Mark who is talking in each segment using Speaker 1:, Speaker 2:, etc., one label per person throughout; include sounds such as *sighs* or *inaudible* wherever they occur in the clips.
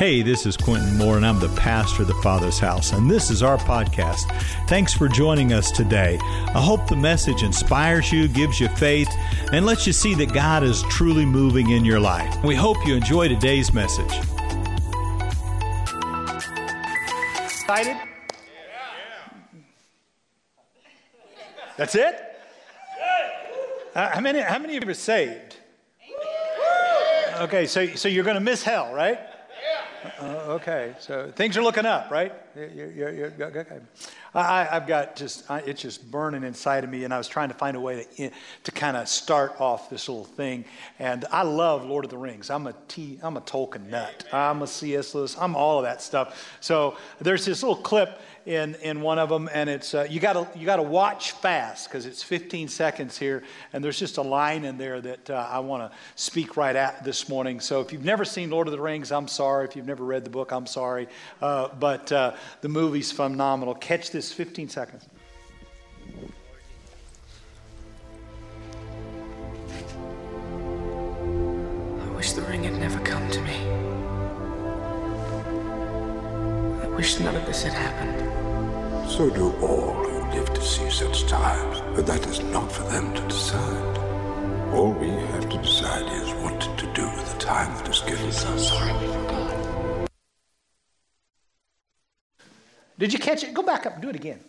Speaker 1: Hey, this is Quintin Moore, and I'm the pastor of the Father's House, and this is our podcast. Thanks for joining us today. I hope the message inspires you, gives you faith, and lets you see that God is truly moving in your life. We hope you enjoy today's message.
Speaker 2: Excited? That's it? Uh, how, many, how many of you are saved? Okay, so, so you're going to miss hell, right? Uh, okay, so things are looking up, right? You're, you're, you're, okay. I, have got just, I, it's just burning inside of me, and I was trying to find a way to, to kind of start off this little thing. And I love Lord of the Rings. I'm a T, I'm a Tolkien nut. I'm a C.S. Lewis. I'm all of that stuff. So there's this little clip in, in one of them, and it's uh, you gotta you gotta watch fast because it's 15 seconds here, and there's just a line in there that uh, I want to speak right at this morning. So if you've never seen Lord of the Rings, I'm sorry. If you've never read the book, I'm sorry. Uh, but uh, the movie's phenomenal. Catch this 15 seconds.
Speaker 3: I wish the ring had never come to me. I wish none of this had happened.
Speaker 4: So do all who live to see such times, but that is not for them to decide. All we have to decide is what to do with the time that is given to us.
Speaker 3: Sorry
Speaker 2: Did you catch it? Go back up and do it again.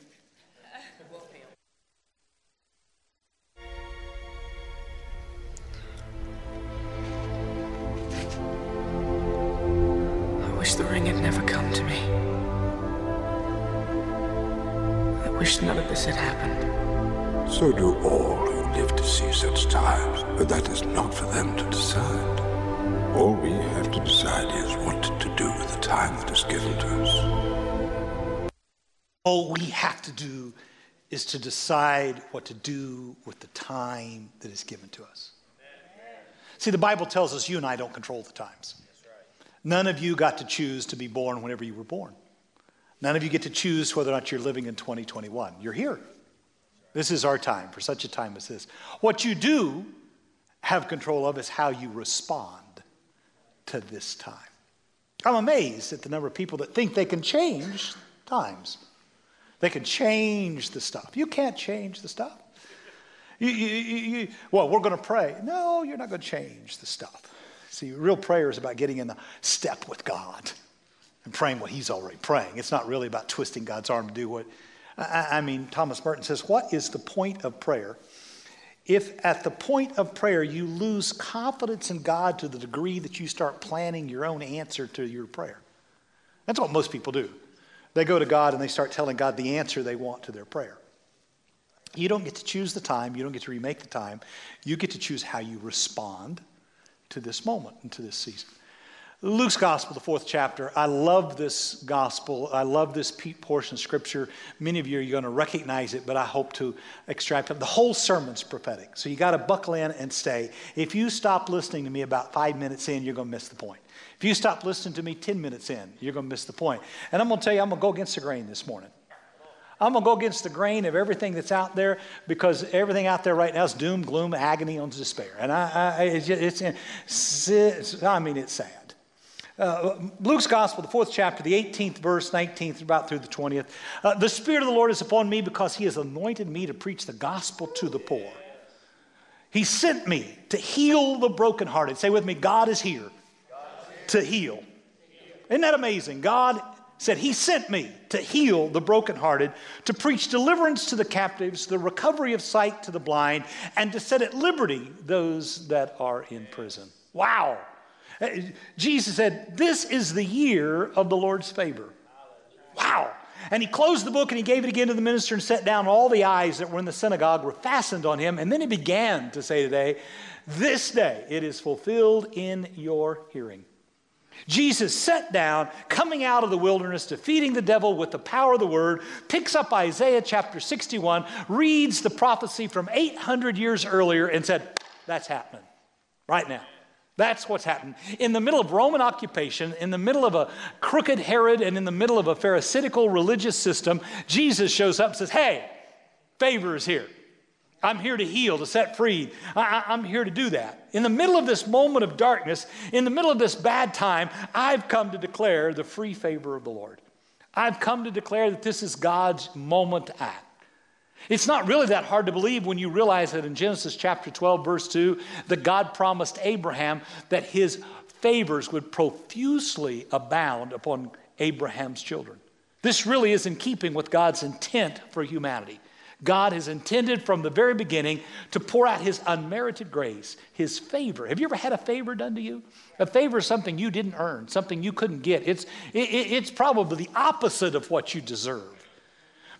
Speaker 4: Have to do is to
Speaker 2: decide what to do with the time that is given to us. See, the Bible tells us you and I don't control the times. None of you got to choose to be born whenever you were born. None of you get to choose whether or not you're living in 2021. You're here. This is our time for such a time as this. What you do have control of is how you respond to this time. I'm amazed at the number of people that think they can change times. They can change the stuff. You can't change the stuff. You, you, you, well, we're going to pray. No, you're not going to change the stuff. See, real prayer is about getting in the step with God and praying what He's already praying. It's not really about twisting God's arm to do what. I, I mean, Thomas Merton says, What is the point of prayer? If at the point of prayer you lose confidence in God to the degree that you start planning your own answer to your prayer. That's what most people do. They go to God and they start telling God the answer they want to their prayer. You don't get to choose the time, you don't get to remake the time. You get to choose how you respond to this moment and to this season. Luke's gospel, the fourth chapter. I love this gospel. I love this portion of scripture. Many of you are going to recognize it, but I hope to extract it. The whole sermon's prophetic. So you got to buckle in and stay. If you stop listening to me about five minutes in, you're going to miss the point. If you stop listening to me 10 minutes in, you're going to miss the point. And I'm going to tell you, I'm going to go against the grain this morning. I'm going to go against the grain of everything that's out there because everything out there right now is doom, gloom, agony, and despair. And I, I it's, it's, I mean, it's sad. Uh, Luke's Gospel, the fourth chapter, the 18th verse, 19th, about through the 20th. Uh, the Spirit of the Lord is upon me because He has anointed me to preach the gospel to the poor. He sent me to heal the brokenhearted. Say with me, God is here, God is here. to heal. Isn't that amazing? God said, He sent me to heal the brokenhearted, to preach deliverance to the captives, the recovery of sight to the blind, and to set at liberty those that are in prison. Wow. Jesus said, This is the year of the Lord's favor. Wow. And he closed the book and he gave it again to the minister and set down. All the eyes that were in the synagogue were fastened on him. And then he began to say today, This day it is fulfilled in your hearing. Jesus sat down, coming out of the wilderness, defeating the devil with the power of the word, picks up Isaiah chapter 61, reads the prophecy from 800 years earlier, and said, That's happening right now. That's what's happened. In the middle of Roman occupation, in the middle of a crooked Herod, and in the middle of a Pharisaical religious system, Jesus shows up and says, Hey, favor is here. I'm here to heal, to set free. I, am here to do that. In the middle of this moment of darkness, in the middle of this bad time, I've come to declare the free favor of the Lord. I've come to declare that this is God's moment act. It's not really that hard to believe when you realize that in Genesis chapter 12, verse 2, that God promised Abraham that his favors would profusely abound upon Abraham's children. This really is in keeping with God's intent for humanity. God has intended from the very beginning to pour out His unmerited grace, His favor. Have you ever had a favor done to you? A favor is something you didn't earn, something you couldn't get. It's, it, it's probably the opposite of what you deserve.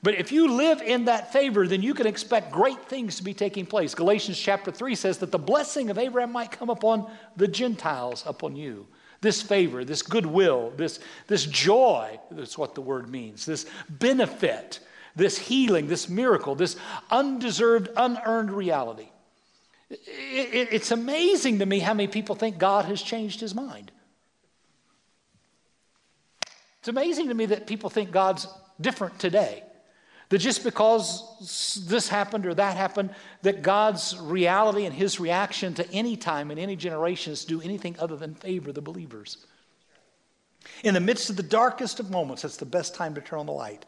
Speaker 2: But if you live in that favor, then you can expect great things to be taking place. Galatians chapter 3 says that the blessing of Abraham might come upon the Gentiles, upon you. This favor, this goodwill, this, this joy, that's what the word means, this benefit this healing, this miracle, this undeserved, unearned reality. It, it, it's amazing to me how many people think God has changed his mind. It's amazing to me that people think God's different today. That just because this happened or that happened, that God's reality and his reaction to any time in any generation is do anything other than favor the believers. In the midst of the darkest of moments, that's the best time to turn on the light.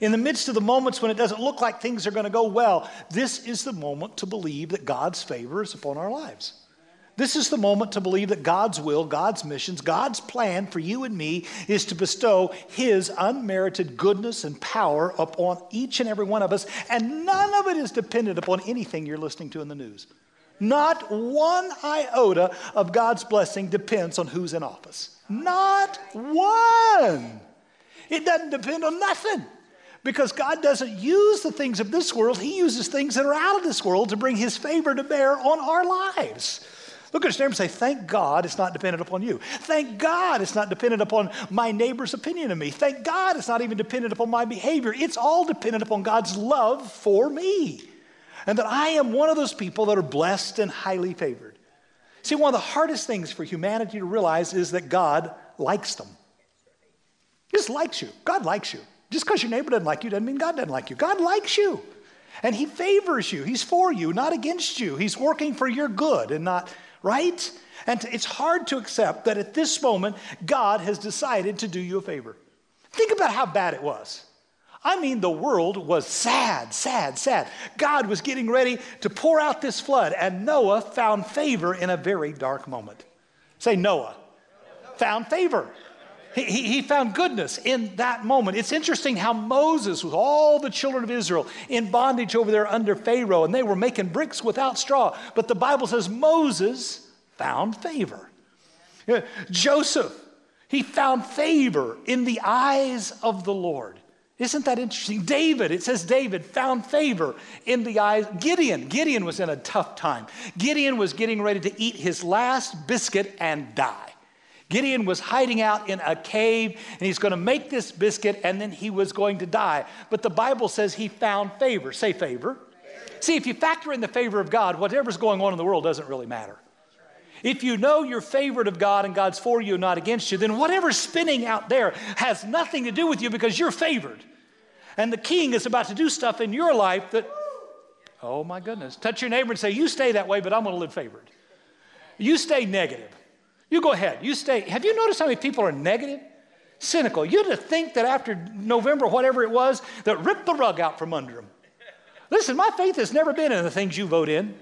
Speaker 2: In the midst of the moments when it doesn't look like things are going to go well, this is the moment to believe that God's favor is upon our lives. This is the moment to believe that God's will, God's missions, God's plan for you and me is to bestow His unmerited goodness and power upon each and every one of us. And none of it is dependent upon anything you're listening to in the news. Not one iota of God's blessing depends on who's in office. Not one. It doesn't depend on nothing. Because God doesn't use the things of this world, He uses things that are out of this world to bring His favor to bear on our lives. Look at your neighbor and say, Thank God it's not dependent upon you. Thank God it's not dependent upon my neighbor's opinion of me. Thank God it's not even dependent upon my behavior. It's all dependent upon God's love for me. And that I am one of those people that are blessed and highly favored. See, one of the hardest things for humanity to realize is that God likes them. He just likes you. God likes you. Just because your neighbor doesn't like you doesn't mean God doesn't like you. God likes you. And He favors you. He's for you, not against you. He's working for your good and not, right? And it's hard to accept that at this moment, God has decided to do you a favor. Think about how bad it was. I mean, the world was sad, sad, sad. God was getting ready to pour out this flood, and Noah found favor in a very dark moment. Say, Noah found favor. He, he found goodness in that moment. It's interesting how Moses, with all the children of Israel in bondage over there under Pharaoh, and they were making bricks without straw, but the Bible says Moses found favor. Joseph, he found favor in the eyes of the Lord. Isn't that interesting? David, it says David found favor in the eyes. Gideon, Gideon was in a tough time. Gideon was getting ready to eat his last biscuit and die. Gideon was hiding out in a cave and he's going to make this biscuit and then he was going to die. But the Bible says he found favor. Say favor. See, if you factor in the favor of God, whatever's going on in the world doesn't really matter. If you know you're favored of God and God's for you and not against you, then whatever's spinning out there has nothing to do with you because you're favored. And the king is about to do stuff in your life that, oh my goodness, touch your neighbor and say, You stay that way, but I'm going to live favored. You stay negative. You go ahead. You stay. Have you noticed how many people are negative? Cynical. You'd think that after November, whatever it was, that ripped the rug out from under them. Listen, my faith has never been in the things you vote in.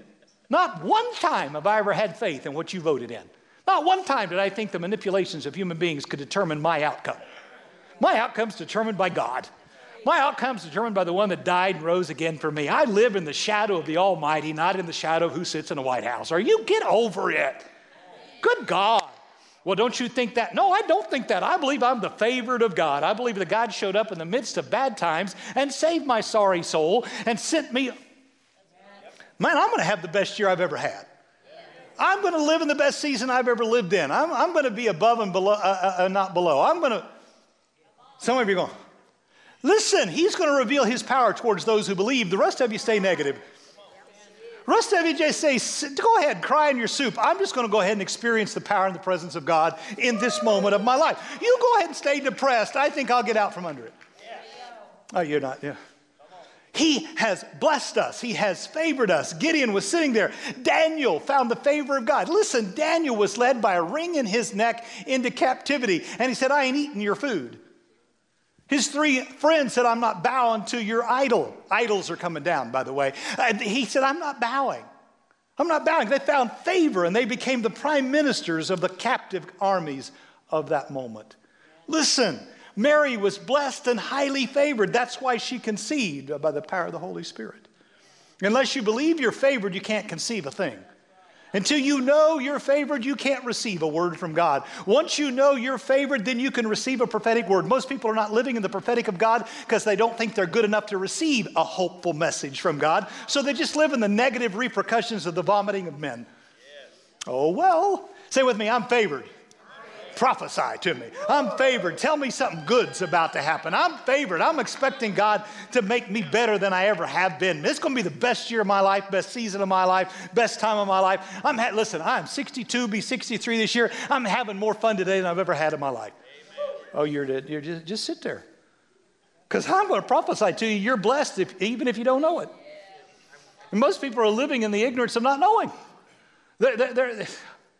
Speaker 2: Not one time have I ever had faith in what you voted in. Not one time did I think the manipulations of human beings could determine my outcome. My outcome's determined by God. My outcome's determined by the one that died and rose again for me. I live in the shadow of the Almighty, not in the shadow of who sits in the White House. Are you get over it? Good God. Well, don't you think that? No, I don't think that. I believe I'm the favored of God. I believe that God showed up in the midst of bad times and saved my sorry soul and sent me. Man, I'm going to have the best year I've ever had. I'm going to live in the best season I've ever lived in. I'm, I'm going to be above and below, uh, uh, uh not below. I'm going to. Some of you are going, listen, he's going to reveal his power towards those who believe. The rest of you stay negative. You just say, go ahead, cry in your soup. I'm just going to go ahead and experience the power and the presence of God in this moment of my life. You go ahead and stay depressed. I think I'll get out from under it. Oh, you're not, yeah. He has blessed us. He has favored us. Gideon was sitting there. Daniel found the favor of God. Listen, Daniel was led by a ring in his neck into captivity, and he said, I ain't eating your food. His three friends said, I'm not bowing to your idol. Idols are coming down, by the way. He said, I'm not bowing. I'm not bowing. They found favor and they became the prime ministers of the captive armies of that moment. Listen, Mary was blessed and highly favored. That's why she conceived by the power of the Holy Spirit. Unless you believe you're favored, you can't conceive a thing. Until you know you're favored, you can't receive a word from God. Once you know you're favored, then you can receive a prophetic word. Most people are not living in the prophetic of God because they don't think they're good enough to receive a hopeful message from God. So they just live in the negative repercussions of the vomiting of men. Yes. Oh, well. Say with me, I'm favored. Prophesy to me. I'm favored. Tell me something good's about to happen. I'm favored. I'm expecting God to make me better than I ever have been. It's going to be the best year of my life, best season of my life, best time of my life. I'm ha- listen. I'm 62, be 63 this year. I'm having more fun today than I've ever had in my life. Amen. Oh, you're you're just just sit there, because I'm going to prophesy to you. You're blessed, if, even if you don't know it. And most people are living in the ignorance of not knowing. They're, they're, they're,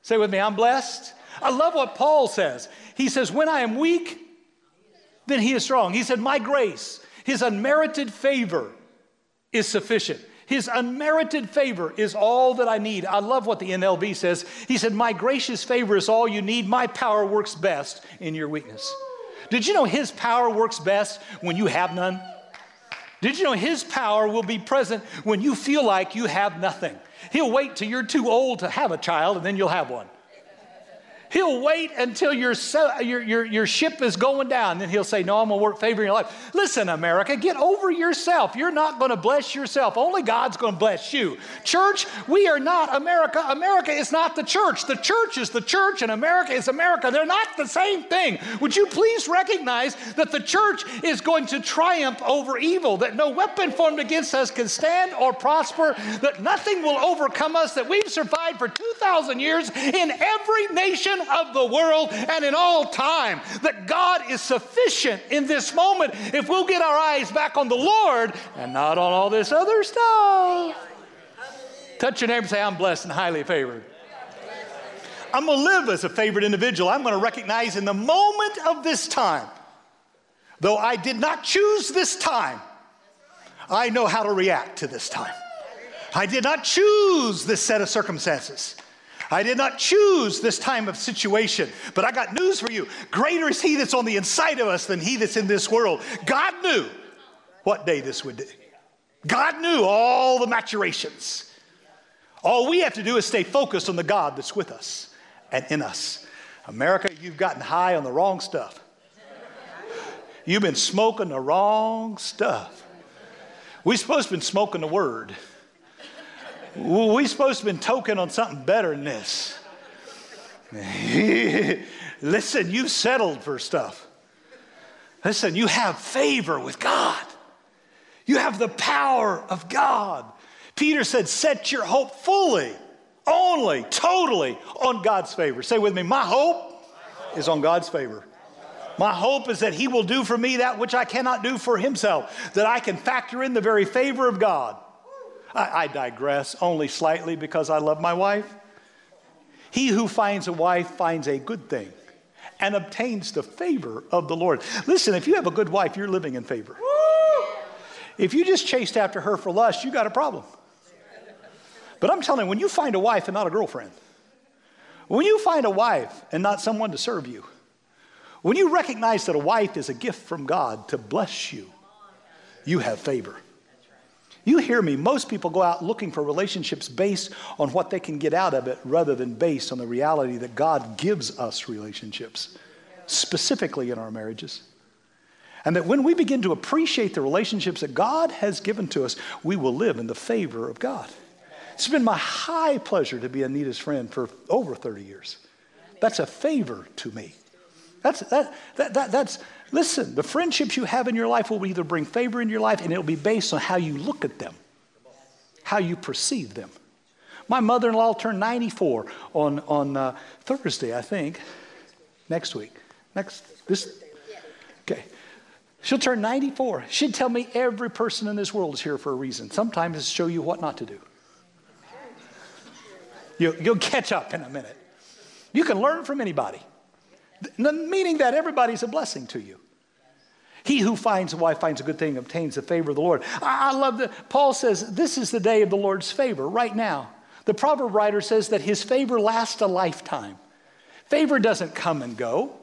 Speaker 2: say with me, I'm blessed. I love what Paul says. He says, When I am weak, then he is strong. He said, My grace, his unmerited favor is sufficient. His unmerited favor is all that I need. I love what the NLT says. He said, My gracious favor is all you need. My power works best in your weakness. Did you know his power works best when you have none? Did you know his power will be present when you feel like you have nothing? He'll wait till you're too old to have a child and then you'll have one. He'll wait until your, your, your, your ship is going down. Then he'll say, No, I'm going to work favor in your life. Listen, America, get over yourself. You're not going to bless yourself. Only God's going to bless you. Church, we are not America. America is not the church. The church is the church, and America is America. They're not the same thing. Would you please recognize that the church is going to triumph over evil, that no weapon formed against us can stand or prosper, that nothing will overcome us, that we've survived for 2,000 years in every nation of the world and in all time. That God is sufficient in this moment if we'll get our eyes back on the Lord and not on all this other stuff. Touch your neighbor and say, I'm blessed and highly favored. I'm going to live as a favored individual. I'm going to recognize in the moment of this time, though I did not choose this time, I know how to react to this time. I did not choose this set of circumstances. I did not choose this time of situation, but I got news for you. Greater is He that's on the inside of us than He that's in this world. God knew what day this would be. God knew all the maturations. All we have to do is stay focused on the God that's with us and in us. America, you've gotten high on the wrong stuff. You've been smoking the wrong stuff. We're supposed to been smoking the word. We're supposed to have been token on something better than this. *laughs* Listen, you've settled for stuff. Listen, you have favor with God. You have the power of God. Peter said, Set your hope fully, only, totally on God's favor. Say with me, My hope is on God's favor. My hope is that He will do for me that which I cannot do for Himself, that I can factor in the very favor of God. I, I digress only slightly because I love my wife. He who finds a wife finds a good thing and obtains the favor of the Lord. Listen, if you have a good wife, you're living in favor. If you just chased after her for lust, you got a problem. But I'm telling you, when you find a wife and not a girlfriend, when you find a wife and not someone to serve you, when you recognize that a wife is a gift from God to bless you, you have favor. You hear me. Most people go out looking for relationships based on what they can get out of it rather than based on the reality that God gives us relationships, specifically in our marriages. And that when we begin to appreciate the relationships that God has given to us, we will live in the favor of God. It's been my high pleasure to be Anita's friend for over 30 years. That's a favor to me. That's, that, that, that, that's, Listen, the friendships you have in your life will either bring favor in your life and it'll be based on how you look at them, how you perceive them. My mother in law turned 94 on, on uh, Thursday, I think, next week. Next, this, okay. She'll turn 94. She'd tell me every person in this world is here for a reason. Sometimes it's show you what not to do. You, you'll catch up in a minute. You can learn from anybody, meaning that everybody's a blessing to you. He who finds a wife finds a good thing, obtains the favor of the Lord. I, love that. Paul says, This is the day of the Lord's favor right now. The proverb writer says that his favor lasts a lifetime. Favor doesn't come and go.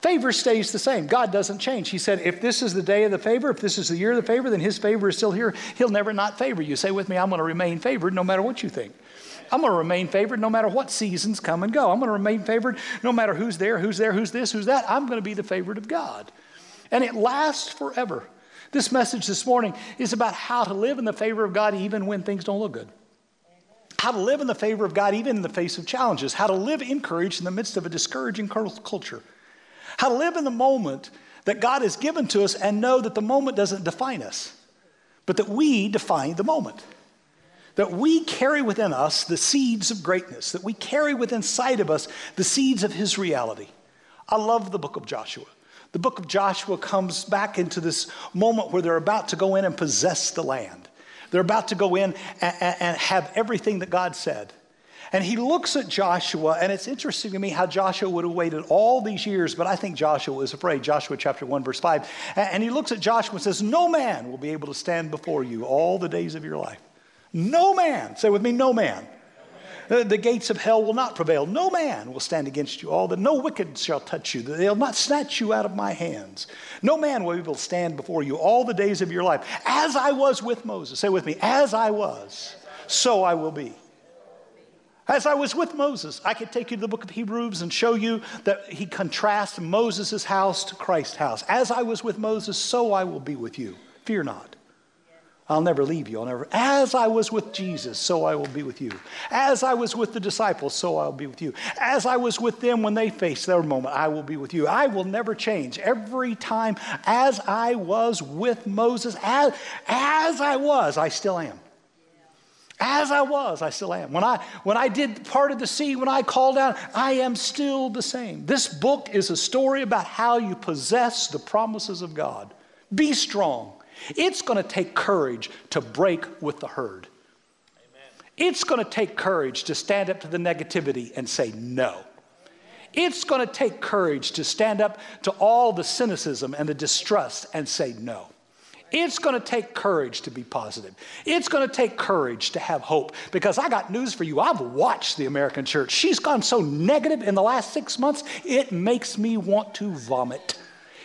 Speaker 2: Favor stays the same. God doesn't change. He said, if this is the day of the favor, if this is the year of the favor, then his favor is still here. He'll never not favor you. Say with me, I'm going to remain favored no matter what you think. I'm going to remain favored no matter what seasons come and go. I'm going to remain favored no matter who's there, who's there, who's this, who's that. I'm going to be the favorite of God and it lasts forever. This message this morning is about how to live in the favor of God even when things don't look good. How to live in the favor of God even in the face of challenges. How to live encouraged in the midst of a discouraging culture. How to live in the moment that God has given to us and know that the moment doesn't define us, but that we define the moment. That we carry within us the seeds of greatness, that we carry within sight of us the seeds of His reality. I love the book of Joshua. The book of Joshua comes back into this moment where they're about to go in and possess the land. They're about to go in and, and, have everything that God said. And he looks at Joshua, and it's interesting to me how Joshua would have waited all these years, but I think Joshua was afraid. Joshua chapter 1, verse 5. And he looks at Joshua and says, No man will be able to stand before you all the days of your life. No man. Say with me, no man. Uh, the gates of hell will not prevail. No man will stand against you. All that no wicked shall touch you. They'll not snatch you out of my hands. No man will be able to stand before you all the days of your life. As I was with Moses. Say with me, as I was, so I will be. As I was with Moses, I could take you to the book of Hebrews and show you that he contrasts Moses' house to Christ's house. As I was with Moses, so I will be with you. Fear not. I'll never leave you. I'll never. As I was with Jesus, so I will be with you. As I was with the disciples, so I'll be with you. As I was with them when they faced their moment, I will be with you. I will never change. Every time, as I was with Moses, as, as I was, I still am. As I was, I still am. When I, when I did part of the sea, when I called out, I am still the same. This book is a story about how you possess the promises of God. Be strong it's going to take courage to break with the herd. Amen. It's going to take courage to stand up to the negativity and say no. It's going to take courage to stand up to all the cynicism and the distrust and say no. It's going to take courage to be positive. It's going to take courage to have hope. Because I got news for you. I've watched the American church. She's gone so negative in the last six months, it makes me want to vomit.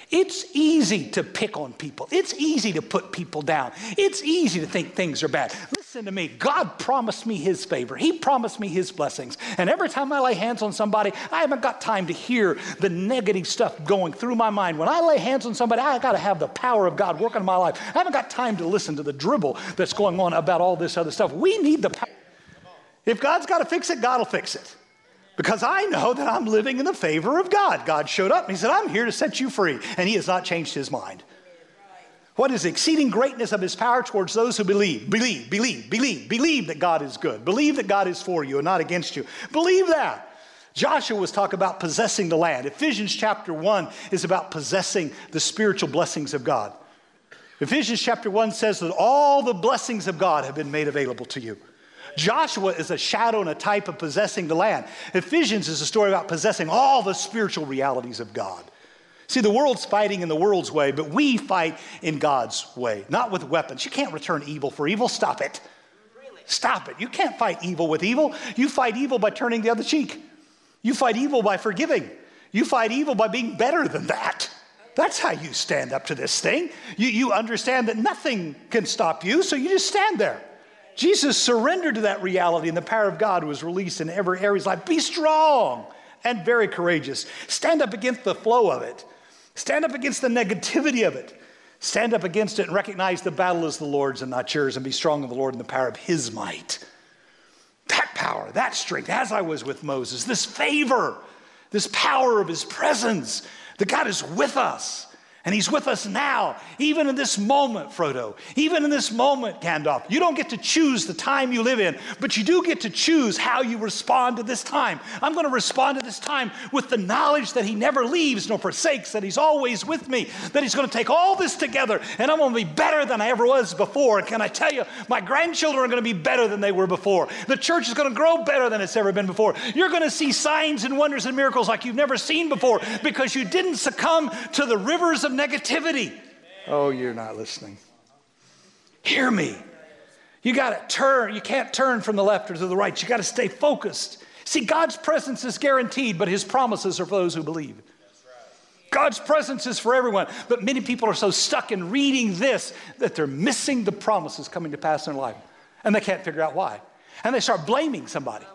Speaker 2: It's easy to pick on people. It's easy to put people down. It's easy to think things are bad. Listen to me. God promised me His favor, He promised me His blessings. And every time I lay hands on somebody, I haven't got time to hear the negative stuff going through my mind. When I lay hands on somebody, I got to have the power of God working in my life. I haven't got time to listen to the dribble that's going on about all this other stuff. We need the power. If God's got to fix it, God will fix it because I know that I'm living in the favor of God. God showed up and He said, I'm here to set you free. And He has not changed His mind. What is exceeding greatness of His power towards those who believe? Believe, believe, believe, believe that God is good. Believe that God is for you and not against you. Believe that. Joshua was talking about possessing the land. Ephesians chapter 1 is about possessing the spiritual blessings of God. Ephesians chapter 1 says that all the blessings of God have been made available to you. Joshua is a shadow and a type of possessing the land. Ephesians is a story about possessing all the spiritual realities of God. See, the world's fighting in the world's way, but we fight in God's way, not with weapons. You can't return evil for evil. Stop it. Stop it. You can't fight evil with evil. You fight evil by turning the other cheek. You fight evil by forgiving. You fight evil by being better than that. That's how you stand up to this thing. You, you understand that nothing can stop you, so you just stand there. Jesus surrendered to that reality, and the power of God was released in every area of his life. Be strong and very courageous. Stand up against the flow of it, stand up against the negativity of it. Stand up against it and recognize the battle is the Lord's and not yours, and be strong in the Lord and the power of his might. That power, that strength, as I was with Moses, this favor, this power of his presence, that God is with us And he's with us now, even in this moment, Frodo. Even in this moment, Gandalf. You don't get to choose the time you live in, but you do get to choose how you respond to this time. I'm going to respond to this time with the knowledge that he never leaves nor forsakes, that he's always with me, that he's going to take all this together, and I'm going to be better than I ever was before. Can I tell you, my grandchildren are going to be better than they were before. The church is going to grow better than it's ever been before. You're going to see signs and wonders and miracles like you've never seen before because you didn't succumb to the rivers of negativity. Oh, you're not listening. Hear me. You got to turn. You can't turn from the left or to the right. You got to stay focused. See, God's presence is guaranteed, but his promises are for those who believe. God's presence is for everyone, but many people are so stuck in reading this that they're missing the promises coming to pass in their life. And they can't figure out why. And they start blaming somebody.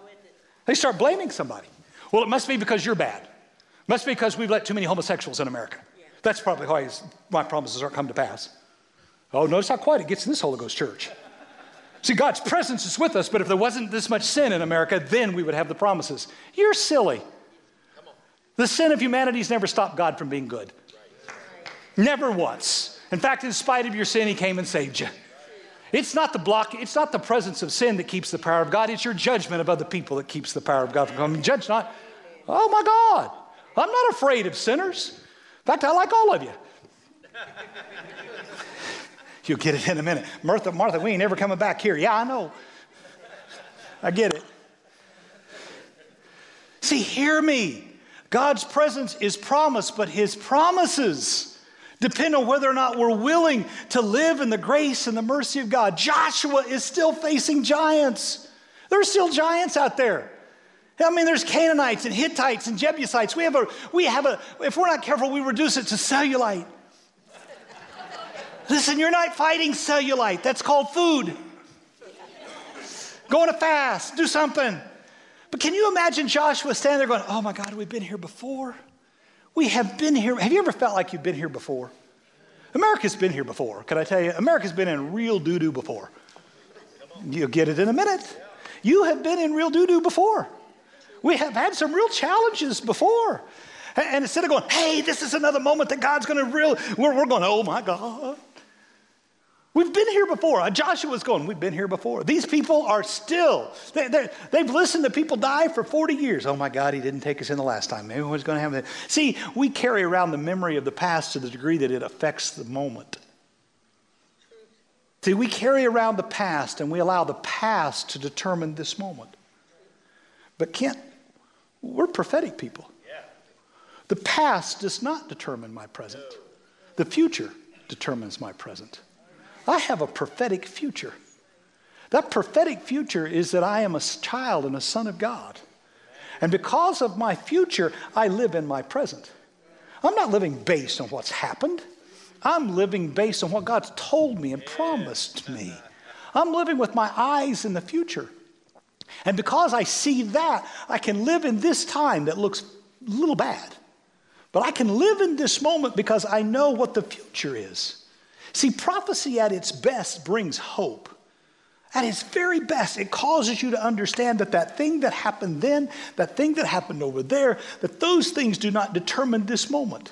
Speaker 2: They start blaming somebody. Well, it must be because you're bad. It must be because we've let too many homosexuals in America. That's probably why my promises aren't come to pass. Oh, notice how quiet it gets in this Holy Ghost church. See, God's presence is with us, but if there wasn't this much sin in America, then we would have the promises. You're silly. The sin of humanity's never stopped God from being good. Never once. In fact, in spite of your sin, He came and saved you. It's not the block, it's not the presence of sin that keeps the power of God, it's your judgment of other people that keeps the power of God from coming. Judge not. Oh my God. I'm not afraid of sinners. In fact, I like all of you. *laughs* You'll get it in a minute. Martha, Martha, we ain't ever coming back here. Yeah, I know. I get it. See, hear me. God's presence is promised, but his promises depend on whether or not we're willing to live in the grace and the mercy of God. Joshua is still facing giants. There's still giants out there. I mean, there's Canaanites and Hittites and Jebusites. We have a, we have a, if we're not careful, we reduce it to cellulite. Listen, you're not fighting cellulite. That's called food. Go on a fast, do something. But can you imagine Joshua standing there going, Oh my God, we've been here before? We have been here. Have you ever felt like you've been here before? America's been here before. Can I tell you? America's been in real doo doo before. You'll get it in a minute. You have been in real doo doo before. We have had some real challenges before. And instead of going, hey, this is another moment that God's going to real, we're, we're going, oh my God. We've been here before. Uh, Joshua's going, we've been here before. These people are still, they, have listened to people die for 40 years. Oh my God, he didn't take us in the last time. Maybe what's going to happen? See, we carry around the memory of the past to the degree that it affects the moment. See, we carry around the past and we allow the past to determine this moment. But Kent, we're prophetic people. The past does not determine my present, the future determines my present. I have a prophetic future. That prophetic future is that I am a child and a son of God. And because of my future, I live in my present. I'm not living based on what's happened. I'm living based on what God's told me and promised me. I'm living with my eyes in the future. And because I see that, I can live in this time that looks a little bad. But I can live in this moment because I know what the future is. See, prophecy at its best brings hope. At its very best, it causes you to understand that that thing that happened then, that thing that happened over there, that those things do not determine this moment.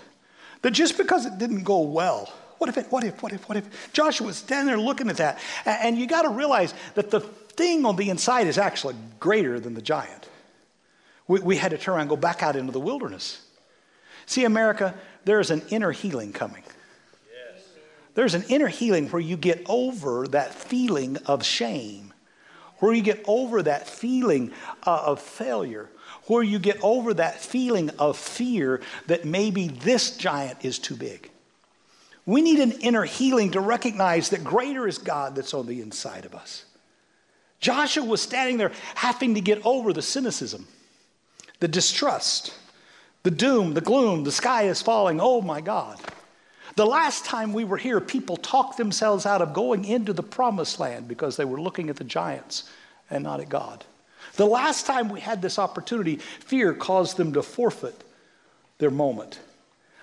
Speaker 2: That just because it didn't go well, what if it, what if, what if, what if? Joshua's standing there looking at that. And you got to realize that the thing on the inside is actually greater than the giant. We, we had to turn around and go back out into the wilderness. See, America, there is an inner healing coming. There's an inner healing where you get over that feeling of shame, where you get over that feeling uh, of failure, where you get over that feeling of fear that maybe this giant is too big. We need an inner healing to recognize that greater is God that's on the inside of us. Joshua was standing there having to get over the cynicism, the distrust, the doom, the gloom, the sky is falling. Oh my God. The last time we were here, people talked themselves out of going into the promised land because they were looking at the giants and not at God. The last time we had this opportunity, fear caused them to forfeit their moment.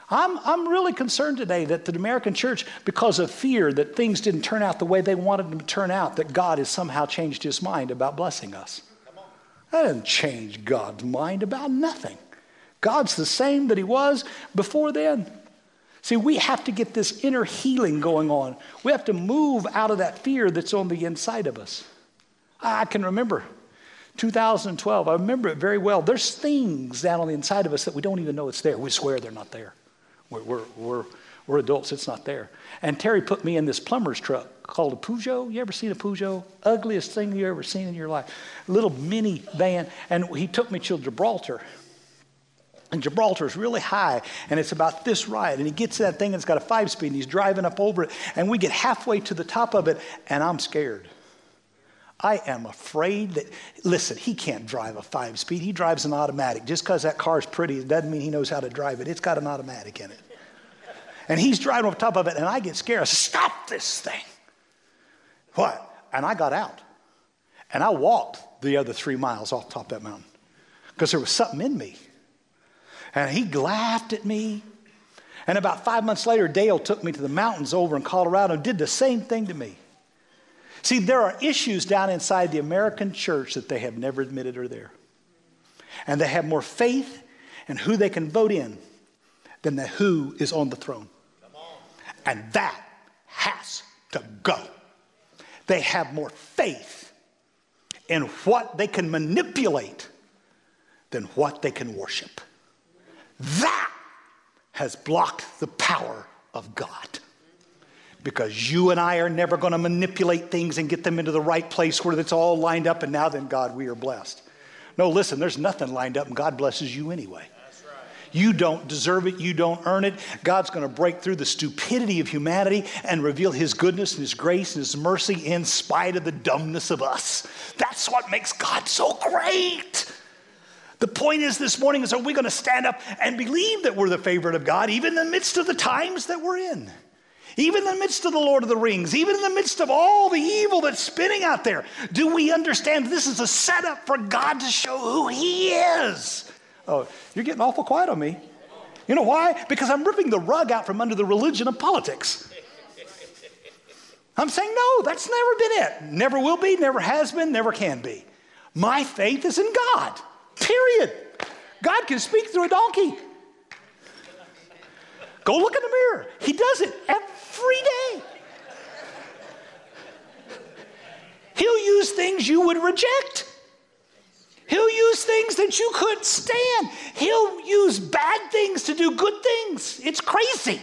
Speaker 2: I'm, I'm really concerned today that the American church, because of fear that things didn't turn out the way they wanted them to turn out, that God has somehow changed his mind about blessing us. That didn't change God's mind about nothing. God's the same that he was before then. See, we have to get this inner healing going on. We have to move out of that fear that's on the inside of us. I can remember 2012. I remember it very well. There's things down on the inside of us that we don't even know it's there. We swear they're not there. We're, we're, we're, we're adults, it's not there. And Terry put me in this plumber's truck called a Peugeot. You ever seen a Peugeot? Ugliest thing you ever seen in your life. Little mini van. And he took me to Gibraltar. And Gibraltar is really high, and it's about this ride. And he gets that thing, and it's got a five speed, and he's driving up over it. And we get halfway to the top of it, and I'm scared. I am afraid that, listen, he can't drive a five speed. He drives an automatic. Just because that car's pretty doesn't mean he knows how to drive it. It's got an automatic in it. And he's driving on top of it, and I get scared. I said, Stop this thing. What? And I got out. And I walked the other three miles off top of that mountain because there was something in me. And he laughed at me. And about five months later, Dale took me to the mountains over in Colorado and did the same thing to me. See, there are issues down inside the American church that they have never admitted are there. And they have more faith in who they can vote in than the who is on the throne. And that has to go. They have more faith in what they can manipulate than what they can worship. That has blocked the power of God. Because you and I are never going to manipulate things and get them into the right place where it's all lined up, and now then, God, we are blessed. No, listen, there's nothing lined up, and God blesses you anyway. You don't deserve it. You don't earn it. God's going to break through the stupidity of humanity and reveal His goodness and His grace and His mercy in spite of the dumbness of us. That's what makes God so great. The point is this morning is are we going to stand up and believe that we're the favorite of God, even in the midst of the times that we're in? Even in the midst of the Lord of the Rings, even in the midst of all the evil that's spinning out there, do we understand this is a setup for God to show who He is? Oh, you're getting awful quiet on me. You know why? Because I'm ripping the rug out from under the religion of politics. I'm saying, no, that's never been it. Never will be, never has been, never can be. My faith is in God. Period. God can speak through a donkey. Go look in the mirror. He does it every day. He'll use things you would reject. He'll use things that you couldn't stand. He'll use bad things to do good things. It's crazy.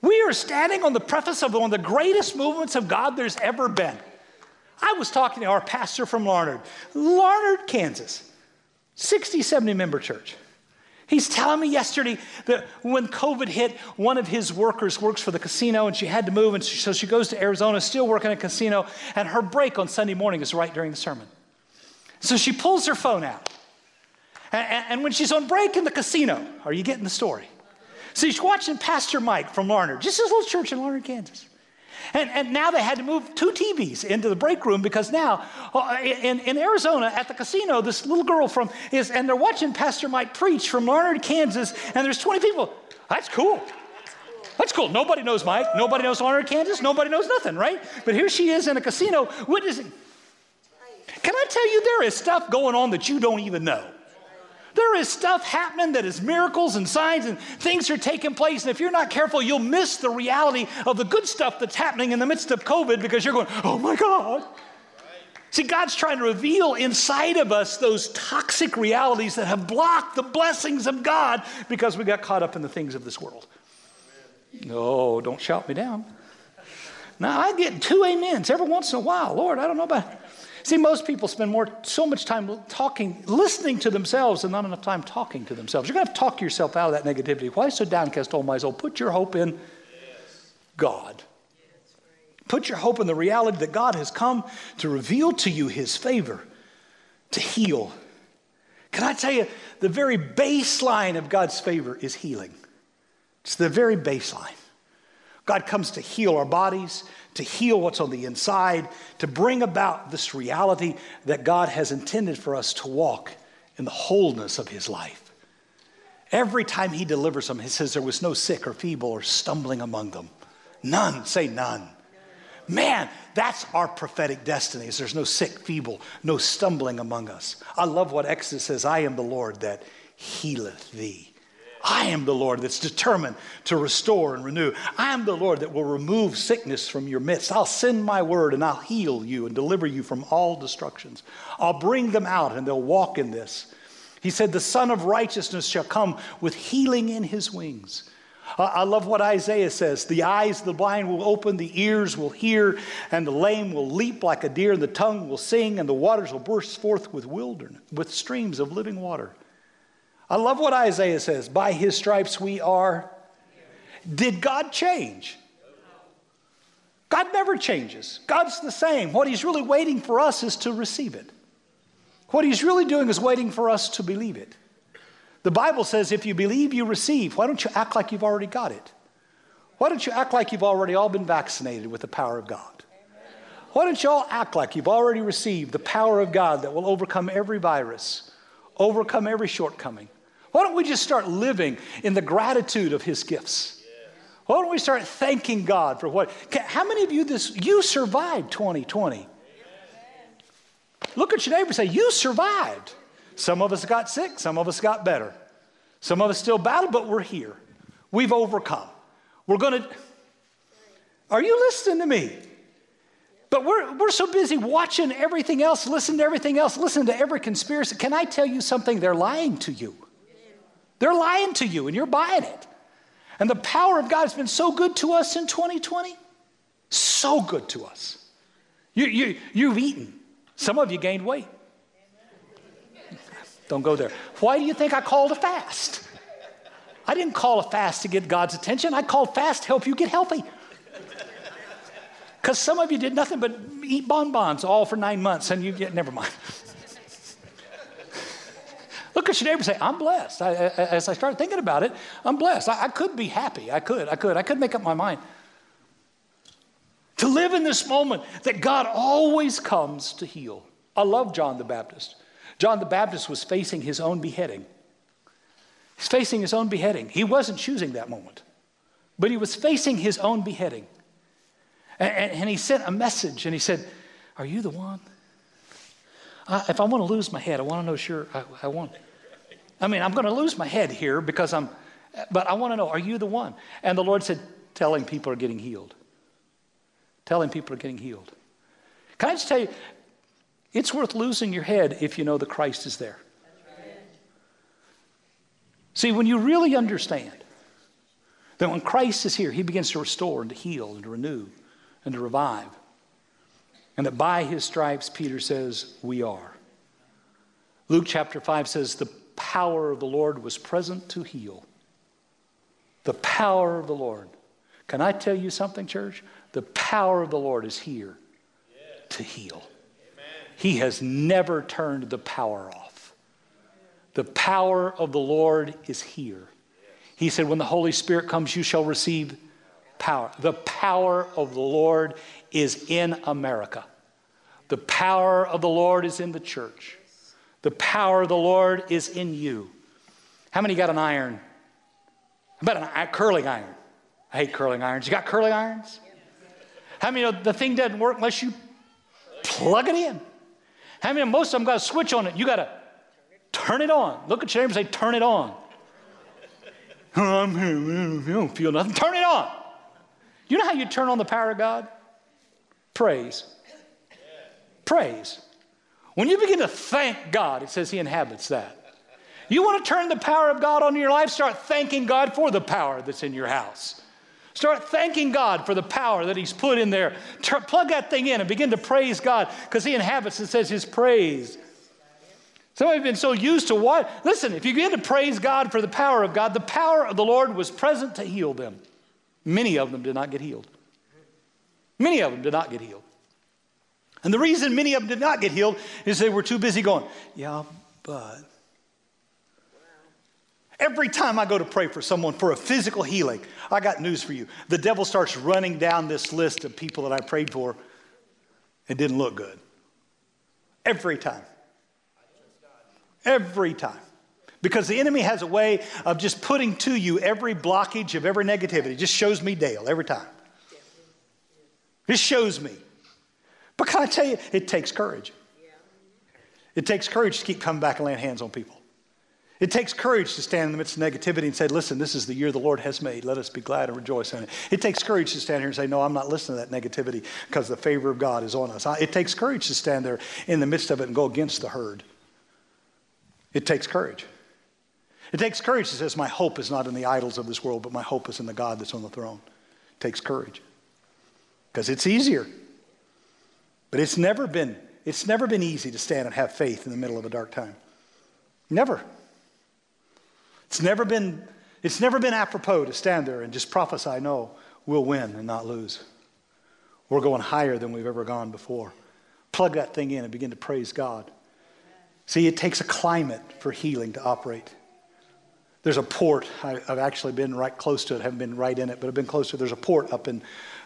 Speaker 2: We are standing on the preface of one of the greatest movements of God there's ever been. I was talking to our pastor from Larned, Larned, Kansas. 60, 70 member church. He's telling me yesterday that when COVID hit, one of his workers works for the casino and she had to move, and so she goes to Arizona, still working at a casino, and her break on Sunday morning is right during the sermon. So she pulls her phone out. And, and when she's on break in the casino, are you getting the story? So she's watching Pastor Mike from Larned, just his little church in Larned, Kansas. And, and now they had to move two TVs into the break room because now uh, in, in Arizona at the casino, this little girl from is, and they're watching Pastor Mike preach from Larned, Kansas, and there's 20 people. That's cool. That's cool. Nobody knows Mike. Nobody knows Larned, Kansas. Nobody knows nothing, right? But here she is in a casino witnessing. Can I tell you, there is stuff going on that you don't even know. There is stuff happening that is miracles and signs and things are taking place. And if you're not careful, you'll miss the reality of the good stuff that's happening in the midst of COVID because you're going, oh my God. See, God's trying to reveal inside of us those toxic realities that have blocked the blessings of God because we got caught up in the things of this world. No, don't shout me down. Now, I get two amens every once in a while. Lord, I don't know about See, most people spend more, so much time talking, listening to themselves, and not enough time talking to themselves. You're going to have to talk yourself out of that negativity. Why so downcast, oh my soul? Put your hope in God. Put your hope in the reality that God has come to reveal to you His favor, to heal. Can I tell you, the very baseline of God's favor is healing. It's the very baseline. God comes to heal our bodies, to heal what's on the inside, to bring about this reality that God has intended for us to walk in the wholeness of His life. Every time He delivers them, He says there was no sick or feeble or stumbling among them. None, say none. Man, that's our prophetic destiny. Is there's no sick, feeble, no stumbling among us. I love what Exodus says I am the Lord that healeth thee. I am the Lord that's determined to restore and renew. I am the Lord that will remove sickness from your midst. I'll send my word and I'll heal you and deliver you from all destructions. I'll bring them out and they'll walk in this. He said, The Son of Righteousness shall come with healing in his wings. I love what Isaiah says. The eyes of the blind will open, the ears will hear, and the lame will leap like a deer, and the tongue will sing, and the waters will burst forth with wilderness, with streams of living water. I love what Isaiah says. By his stripes we are. Did God change? God never changes. God's the same. What he's really waiting for us is to receive it. What he's really doing is waiting for us to believe it. The Bible says if you believe, you receive. Why don't you act like you've already got it? Why don't you act like you've already all been vaccinated with the power of God? Why don't you all act like you've already received the power of God that will overcome every virus, overcome every shortcoming? Why don't we just start living in the gratitude of His gifts? Why don't we start thanking God for what? How many of you this you survived 2020? Look at your neighbor and say, You survived. Some of us got sick, some of us got better. Some of us still battle, but we're here. We've overcome. We're to. Are you listening to me? But we're, we're so busy watching everything else, listening to everything else, listening to every conspiracy. Can I tell you something? They're lying to you. They're lying to you, and you're buying it. And the power of God has been so good to us in 2020. So good to us. You, you, you've eaten. Some of you gained weight. Don't go there. Why do you think I called a fast? I didn't call a fast to get God's attention. I called fast to help you get healthy. Because some of you did nothing but eat bonbons all for nine months and you get, never mind. Look at your neighbor and say, I'm blessed. I, as I started thinking about it, I'm blessed. I, I could be happy. I could. I could. I could make up my mind. To live in this moment that God always comes to heal. I love John the Baptist. John the Baptist was facing his own beheading. He's facing his own beheading. He wasn't choosing that moment, but he was facing his own beheading. And, and, and he sent a message and he said, Are you the one? I, if I want to lose my head, I want to know sure I, I want. I mean, I'm going to lose my head here because I'm, but I want to know, are you the one? And the Lord said, Telling people are getting healed. Telling people are getting healed. Can I just tell you, it's worth losing your head if you know the Christ is there. See, when you really understand that when Christ is here, he begins to restore and to heal and to renew and to revive. And that by his stripes, Peter says, we are. Luke chapter 5 says, the power of the Lord was present to heal. The power of the Lord. Can I tell you something, church? The power of the Lord is here to heal. He has never turned the power off. The power of the Lord is here. He said, When the Holy Spirit comes, you shall receive power. The power of the Lord is in America. The power of the Lord is in the church. The power of the Lord is in you. How many got an iron? How about a curling iron? I hate curling irons. You got curling irons? How many know the thing doesn't work unless you plug it in? How many, most of them got a switch on it. You got to turn it on. Look at your neighbor and say, turn it on. I'm *laughs* here. You don't feel nothing. Turn it on. You know how you turn on the power of God? Praise. Praise. When you begin to thank God, it says He inhabits that. You want to turn the power of God on your life? Start thanking God for the power that's in your house. Start thanking God for the power that He's put in there. plug that thing in and begin to praise God because He inhabits and says His praise. Some of you have been so used to what? Listen, if you begin to praise God for the power of God, the power of the Lord was present to heal them. Many of them did not get healed. Many of them did not get healed. And the reason many of them did not get healed is they were too busy going, yeah, but Every time I go to pray for someone for a physical healing, I got news for you. The devil starts running down this list of people that I prayed for. It didn't look good. Every time. Every time. Because the enemy has a way of just putting to you every blockage of every negativity. just shows me Dale every time. Just shows me. But can I tell you, it takes courage. It takes courage to keep coming back and laying hands on people. It takes courage to stand in the midst of negativity and say, listen, this is the year the Lord has made. Let us be glad and rejoice in it. It takes courage to stand here and say, no, I'm not listening to that negativity because the favor of God is on us. It takes courage to stand there in the midst of it and go against the herd. It takes courage. It takes courage to say, my hope is not in the idols of this world, but my hope is in the God that's on the throne. It takes courage because it's easier. But it's never been, it's never been easy to stand and have faith in the middle of a dark time. Never. It's never been, it's never been apropos to stand there and just prophesy, no, we'll win and not lose. We're going higher than we've ever gone before. Plug that thing in and begin to praise God. See, it takes a climate for healing to operate. There's a port. I, have actually been right close to it. I haven't been right in it, but I've been close to it. There's a port up in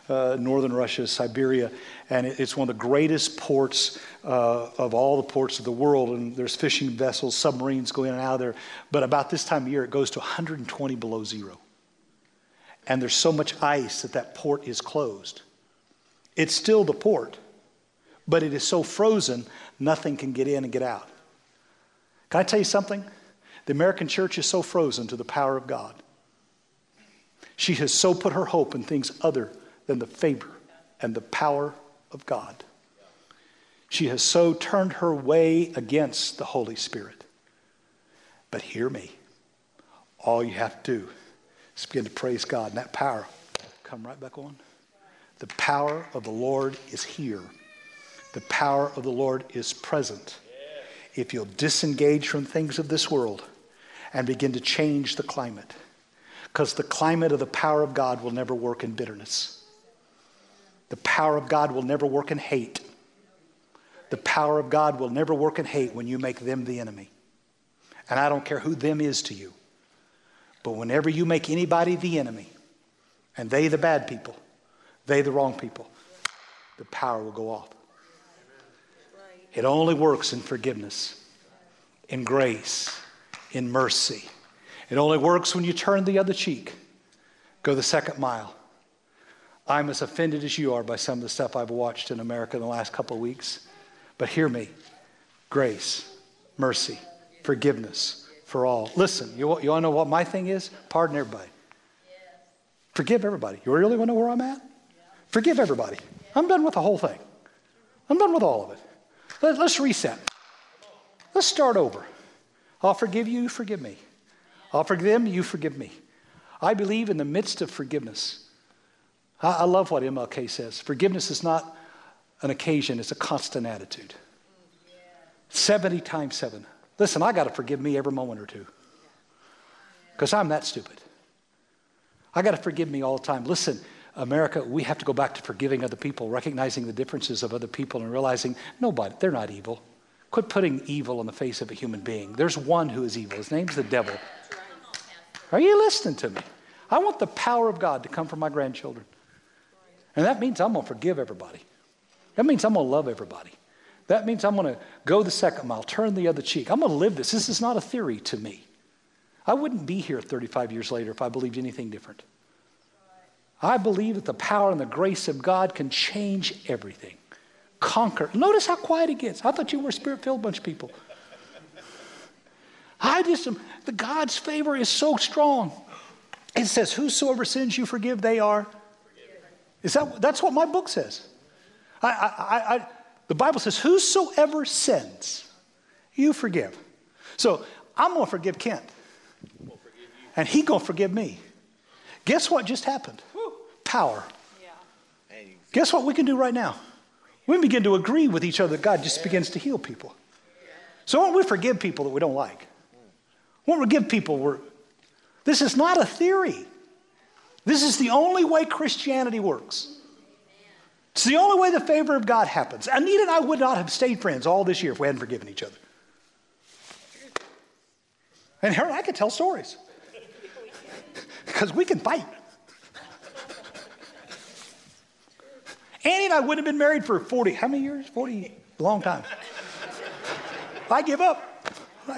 Speaker 2: uh, northern Russia, Siberia, and it's one of the greatest ports uh, of all the ports of the world. And there's fishing vessels, submarines go in and out of there. But about this time of year, it goes to 120 below zero. And there's so much ice that that port is closed. It's still the port, but it is so frozen, nothing can get in and get out. Can I tell you something? The American church is so frozen to the power of God. She has so put her hope in things other than the favor and the power of God. She has so turned her way against the Holy Spirit. But hear me. All you have to do is begin to praise God, and that power come right back on. The power of the Lord is here. The power of the Lord is present. If you'll disengage from things of this world and begin to change the climate, because the climate of the power of God will never work in bitterness. The power of God will never work in hate. The power of God will never work in hate when you make them the enemy. And I don't care who them is to you. But whenever you make anybody the enemy, and they the bad people, they the wrong people, the power will go off. It only works in forgiveness, in grace, in mercy. It only works when you turn the other cheek, go the second mile. I'm as offended as you are by some of the stuff I've watched in America in the last couple of weeks. But hear me grace, mercy, forgiveness for all. Listen, you, you want to know what my thing is? Pardon everybody. Forgive everybody. You really want to know where I'm at? Forgive everybody. I'm done with the whole thing. I'm done with all of it. Let, let's reset. Let's start over. I'll forgive you, you forgive me. I'll forgive them, you forgive me. I believe in the midst of forgiveness, I, love what MLK says. Forgiveness is not an occasion, it's a constant attitude. 70 times 7. Listen, I got to forgive me every moment or two because I'm that stupid. I got to forgive me all the time. Listen, America, we have to go back to forgiving other people, recognizing the differences of other people, and realizing nobody, they're not evil. Quit putting evil on the face of a human being. There's one who is evil. His name's the devil. Are you listening to me? I want the power of God to come from my grandchildren. And that means I'm going to forgive everybody. That means I'm going to love everybody. That means I'm going to go the second mile, turn the other cheek. I'm going to live this. This is not a theory to me. I wouldn't be here 35 years later if I believed anything different. I believe that the power and the grace of God can change everything, conquer. Notice how quiet it gets. I thought you were a spirit filled bunch of people. I just, the God's favor is so strong. It says, Whosoever sins you forgive, they are is that, that's what my book says. I, I, I, the Bible says, Whosoever sins, you forgive. So I'm going to forgive Kent. And he going to forgive me. Guess what just happened? Power. Guess what we can do right now? We begin to agree with each other God just begins to heal people. So won't we forgive people that we don't like? Won't we forgive people we're, this is not a theory. This is the only way Christianity works. It's the only way the favor of God happens. Anita and I would not have stayed friends all this year if we hadn't forgiven each other. And her and I could tell stories *laughs* because we can fight. Annie and I wouldn't have been married for 40, how many years? 40, long time. I give up. *laughs*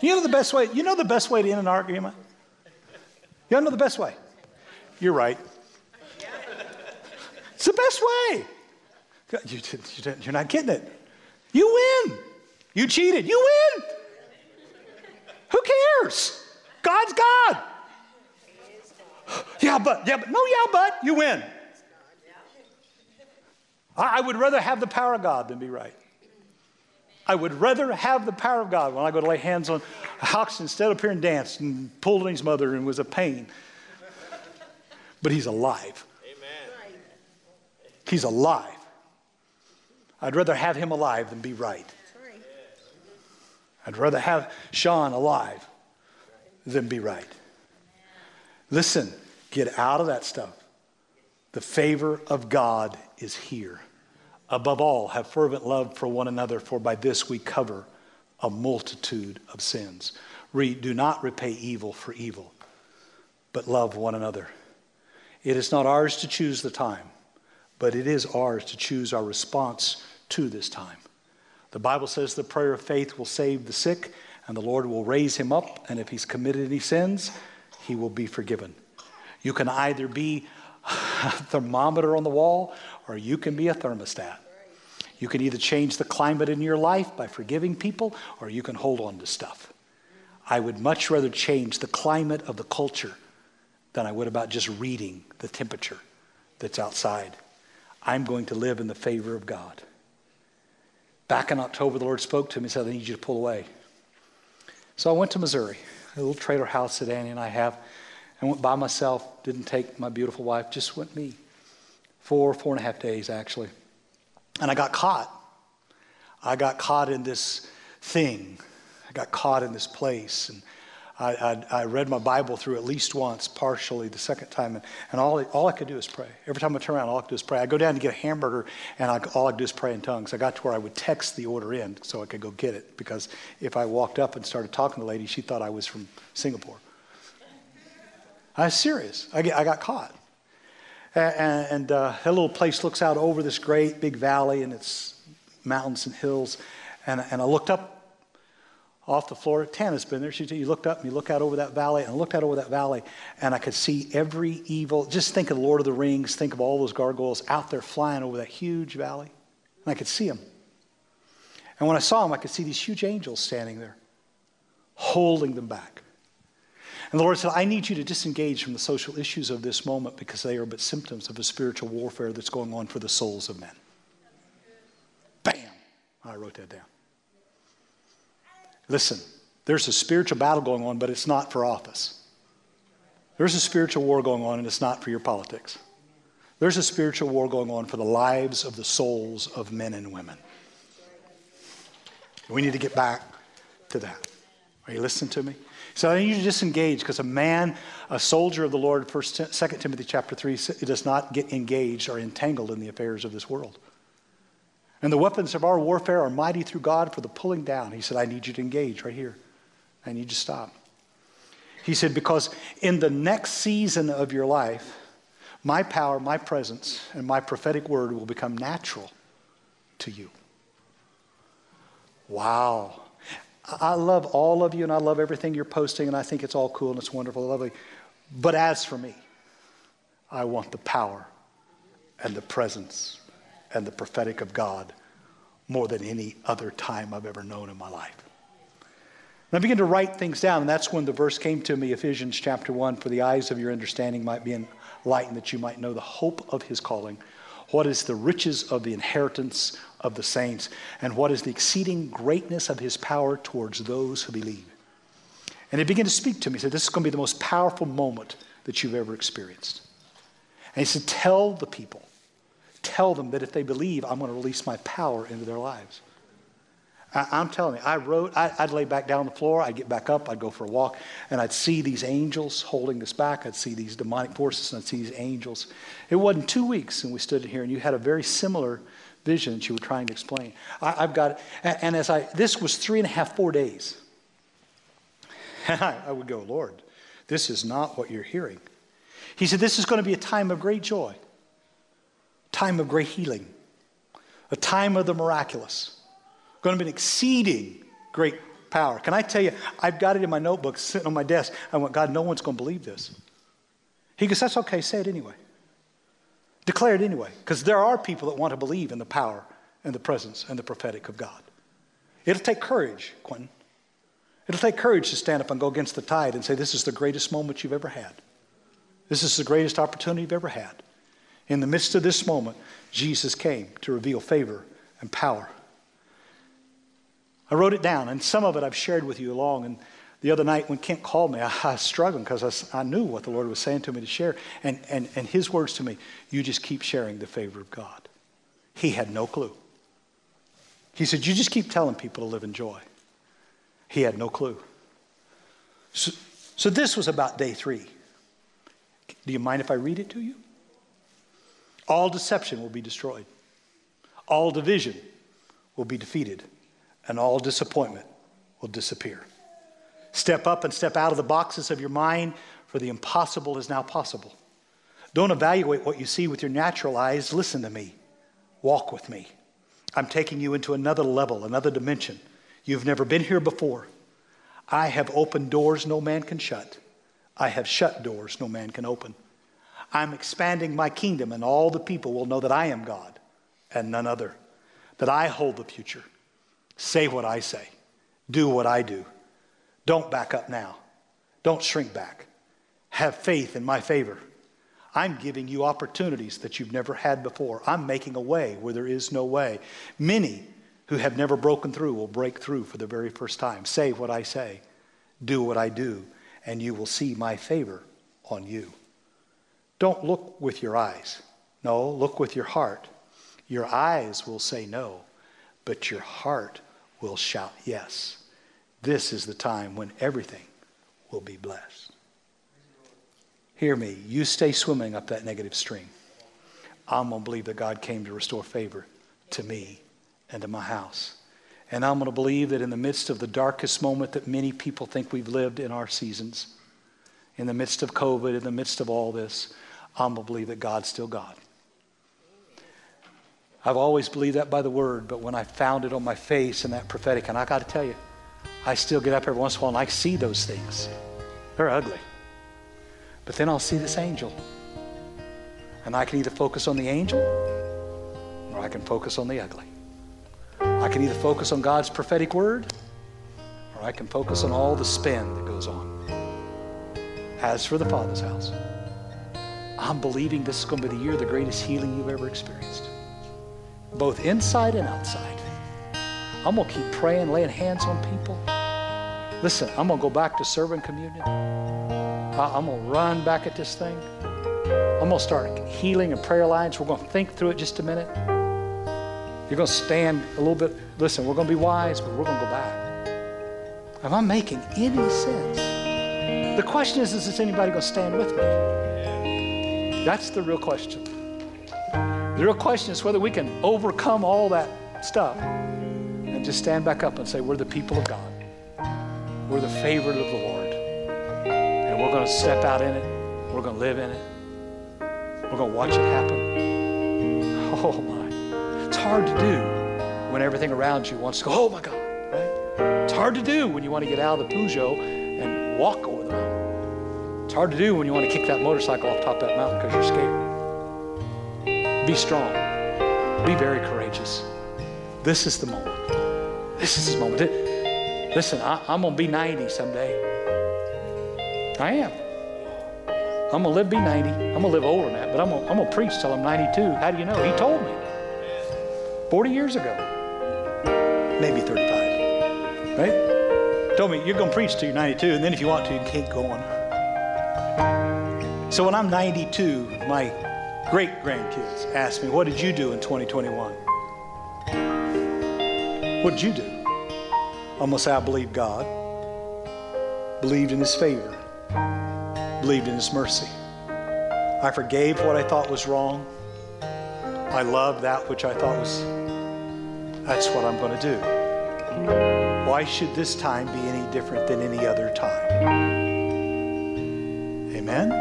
Speaker 2: you know the best way, you know the best way to end an argument? You know the best way? You're right. It's the best way. You, are not getting it. You win. You cheated. You win. Who cares? God's God. Yeah, but, yeah, but, no, yeah, but, you win. I would rather have the power of God than be right. I would rather have the power of God when I go to lay hands on Hawks instead of here and dance and pulled on his mother and was a pain. But he's alive. Amen. He's alive. I'd rather have him alive than be right. I'd rather have Sean alive than be right. Listen, get out of that stuff. The favor of God is here. Above all, have fervent love for one another, for by this we cover a multitude of sins. Re, do not repay evil for evil, but love one another. It is not ours to choose the time, but it is ours to choose our response to this time. The Bible says the prayer of faith will save the sick, and the Lord will raise him up, and if he's committed any sins, he will be forgiven. You can either be *sighs* thermometer on the wall or you can be a thermostat. You can either change the climate in your life by forgiving people or you can hold on to stuff. I would much rather change the climate of the culture than I would about just reading the temperature that's outside. I'm going to live in the favor of God. Back in October, the Lord spoke to me and said, I need you to pull away. So I went to Missouri, a little trailer house that Annie and I have. I went by myself, didn't take my beautiful wife, just went me four, four and a half days actually. And I got caught. I got caught in this thing. I got caught in this place. And I, I, I read my Bible through at least once, partially the second time. And, and all, all I could do is pray. Every time I turn around, all I could do is pray. I go down to get a hamburger, and I, all I could do is pray in tongues. I got to where I would text the order in so I could go get it. Because if I walked up and started talking to the lady, she thought I was from Singapore. I was serious. I, I got caught. And, and uh, that little place looks out over this great big valley and it's mountains and hills. And, and I looked up off the floor. Tana's been there. She you looked up and you look out over that valley, and I looked out over that valley, and I could see every evil. Just think of Lord of the Rings. Think of all those gargoyles out there flying over that huge valley, and I could see them. And when I saw them, I could see these huge angels standing there, holding them back. And the Lord said, I need you to disengage from the social issues of this moment because they are but symptoms of a spiritual warfare that's going on for the souls of men. Bam! I wrote that down. Listen, there's a spiritual battle going on, but it's not for office. There's a spiritual war going on, and it's not for your politics. There's a spiritual war going on for the lives of the souls of men and women. We need to get back to that. Are you listening to me? So I need you to disengage because a man, a soldier of the Lord, First, Second Timothy chapter three, does not get engaged or entangled in the affairs of this world. And the weapons of our warfare are mighty through God for the pulling down. He said, I need you to engage right here. I need you to stop. He said, because in the next season of your life, my power, my presence, and my prophetic word will become natural to you. Wow. I love all of you and I love everything you're posting and I think it's all cool and it's wonderful, and lovely. But as for me, I want the power and the presence and the prophetic of God more than any other time I've ever known in my life. And I began to write things down, and that's when the verse came to me, Ephesians chapter 1 For the eyes of your understanding might be enlightened, that you might know the hope of his calling, what is the riches of the inheritance of the saints, and what is the exceeding greatness of his power towards those who believe. And he began to speak to me. He said, This is going to be the most powerful moment that you've ever experienced. And he said, Tell the people, tell them that if they believe, I'm going to release my power into their lives. I, am telling you, I wrote, I, would lay back down on the floor, I'd get back up, I'd go for a walk, and I'd see these angels holding us back. I'd see these demonic forces, and I'd see these angels. It wasn't two weeks, and we stood here, and you had a very similar vision you were trying to explain. I, have got, and, and as I, this was three and a half, four days. And *laughs* I, I would go, Lord, this is not what you're hearing. He said, This is going to be a time of great joy, time of great healing, a time of the miraculous, going to be an exceeding great power. Can I tell you, I've got it in my notebook sitting on my desk. I went, God, no one's going to believe this. He goes, That's okay, say it anyway. Declare it anyway, because there are people that want to believe in the power and the presence and the prophetic of God. It'll take courage, Quintin. It'll take courage to stand up and go against the tide and say, This is the greatest moment you've ever had. This is the greatest opportunity you've ever had. In the midst of this moment, Jesus came to reveal favor and power. I wrote it down, and some of it I've shared with you along. And the other night when Kent called me, I, I was struggling because I, I, knew what the Lord was saying to me to share. And, and, and his words to me, you just keep sharing the favor of God. He had no clue. He said, You just keep telling people to live in joy. He had no clue. So, so this was about day three. Do you mind if I read it to you? All deception will be destroyed, all division will be defeated, and all disappointment will disappear. Step up and step out of the boxes of your mind, for the impossible is now possible. Don't evaluate what you see with your natural eyes. Listen to me. Walk with me. I'm taking you into another level, another dimension. You've never been here before. I have opened doors no man can shut. I have shut doors no man can open. I'm expanding my kingdom, and all the people will know that I am God and none other, that I hold the future. Say what I say, do what I do. Don't back up now, don't shrink back. Have faith in my favor. I'm giving you opportunities that you've never had before. I'm making a way where there is no way. Many who have never broken through will break through for the very first time. Say what I say, do what I do, and you will see my favor on you. Don't look with your eyes. No, look with your heart. Your eyes will say no, but your heart will shout yes. This is the time when everything will be blessed. Hear me. You stay swimming up that negative stream. I'm going to believe that God came to restore favor to me and to my house. And I'm going to believe that in the midst of the darkest moment that many people think we've lived in our seasons, in the midst of COVID, in the midst of all this, I'm going to believe that God's still God. I've always believed that by the word, but when I found it on my face and that prophetic, and I got to tell you, I still get up every once in a while and I see those things. They're ugly. But then I'll see this angel. And I can either focus on the angel or I can focus on the ugly. I can either focus on God's prophetic word or I can focus on all the spin that goes on. As for the Father's house, I'm believing this is going to be the year of the greatest healing you've ever experienced, both inside and outside. I'm going to keep praying, laying hands on people. Listen, I'm going to go back to serving communion. I'm going to run back at this thing. I'm going to start healing and prayer lines. We're going to think through it just a minute. You're going to stand a little bit. Listen, we're going to be wise, but we're going to go back. Am I making any sense? The question is, is anybody going to stand with me? That's the real question. The real question is whether we can overcome all that stuff just stand back up and say, We're the people of God. We're the favorite of the Lord. And we're going to step out in it. We're going to live in it. We're going to watch it happen. *laughs* Oh, my. It's hard to do when everything around you wants to go, oh, my God, right? It's hard to do when you want to get out of the Peugeot and walk over the mountain. It's hard to do when you want to kick that motorcycle off top of that mountain because you're scared. Be strong. Be very courageous. This is the moment. This is his moment. Listen, I, am going to be 90 someday. I am. I'm going to live be 90. I'm going to live older than that, but I'm going, I'm to preach till I'm 92. How do you know? He told me. 40 years ago. Maybe 35. Right? Told me, you're going to preach till you're 92, and then if you want to, you can keep going. So when I'm 92, my great grandkids ask me, What did you do in 2021? What did you do? Say, I believe God, believed in His favor, believed in His mercy. I forgave what I thought was wrong. I loved that which I thought was that's what I'm going to do. Why should this time be any different than any other time? Amen?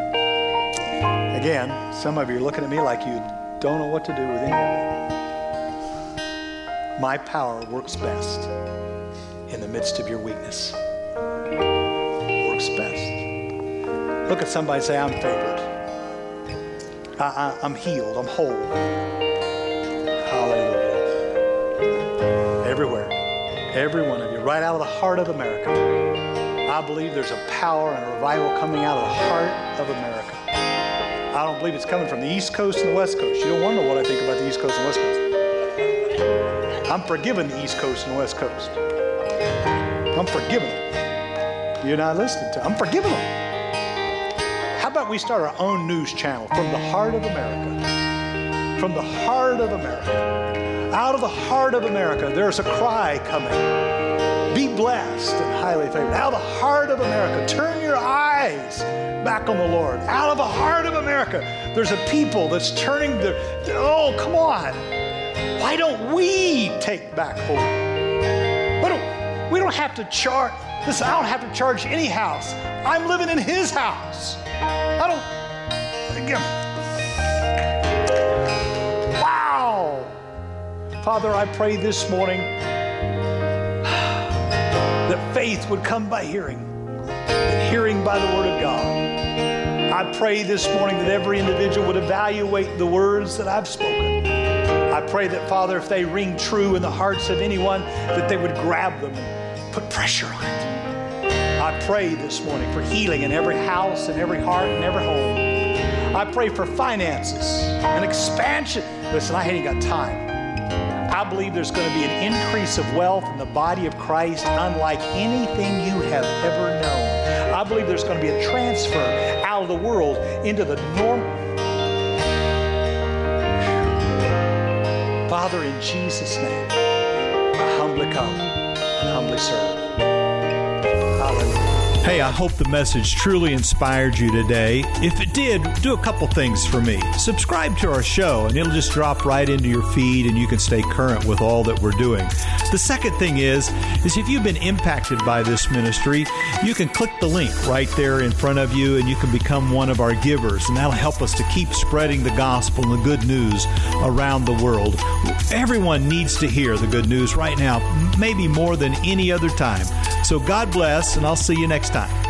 Speaker 2: Again, some of you are looking at me like you don't know what to do with any of it. My power works best in the midst of your weakness. Works best. Look at somebody say, I'm favored. I, am healed. I'm whole. Hallelujah everywhere. Every one of you, right out of the heart of America. I believe there's a power and a revival coming out of the heart of America. I don't believe it's coming from the East Coast and the West Coast. You don't want to know what I think about the East Coast and West Coast. I'm forgiving the East Coast and the West Coast. I'm forgiving them. You're not listening to. I'm forgiving them. How about we start our own news channel from the heart of America? From the heart of America. Out of the heart of America, there's a cry coming. Be blessed and highly favored. Out of the heart of America, turn your eyes back on the Lord. Out of the heart of America, there's a people that's turning the, oh, come on. Why don't we take back hold? We don't, we don't have to charge, listen, I don't have to charge any house. I'm living in his house. I don't, again, wow. Father, I pray this morning that faith would come by hearing, and hearing by the Word of God. I pray this morning that every individual would evaluate the words that I've spoken. I pray that, Father, if they ring true in the hearts of anyone, that they would grab them and put pressure on it. I pray this morning for healing in every house and every heart and every home. I pray for finances and expansion. Listen, I ain't got time. I believe there's going to be an increase of wealth in the body of Christ unlike anything you have ever known. I believe there's going to be a transfer out of the world into the norm. Father, in Jesus' name, I humbly come and humbly serve.
Speaker 1: Hey, I hope the message truly inspired you today. If it did, do a couple things for me. Subscribe to our show, and it'll just drop right into your feed, and you can stay current with all that we're doing. The second thing is, is if you've been impacted by this ministry, you can click the link right there in front of you, and you can become one of our givers, and that'll help us to keep spreading the gospel and the good news around the world. Everyone needs to hear the good news right now, maybe more than any other time. So God bless, and I'll see you next time.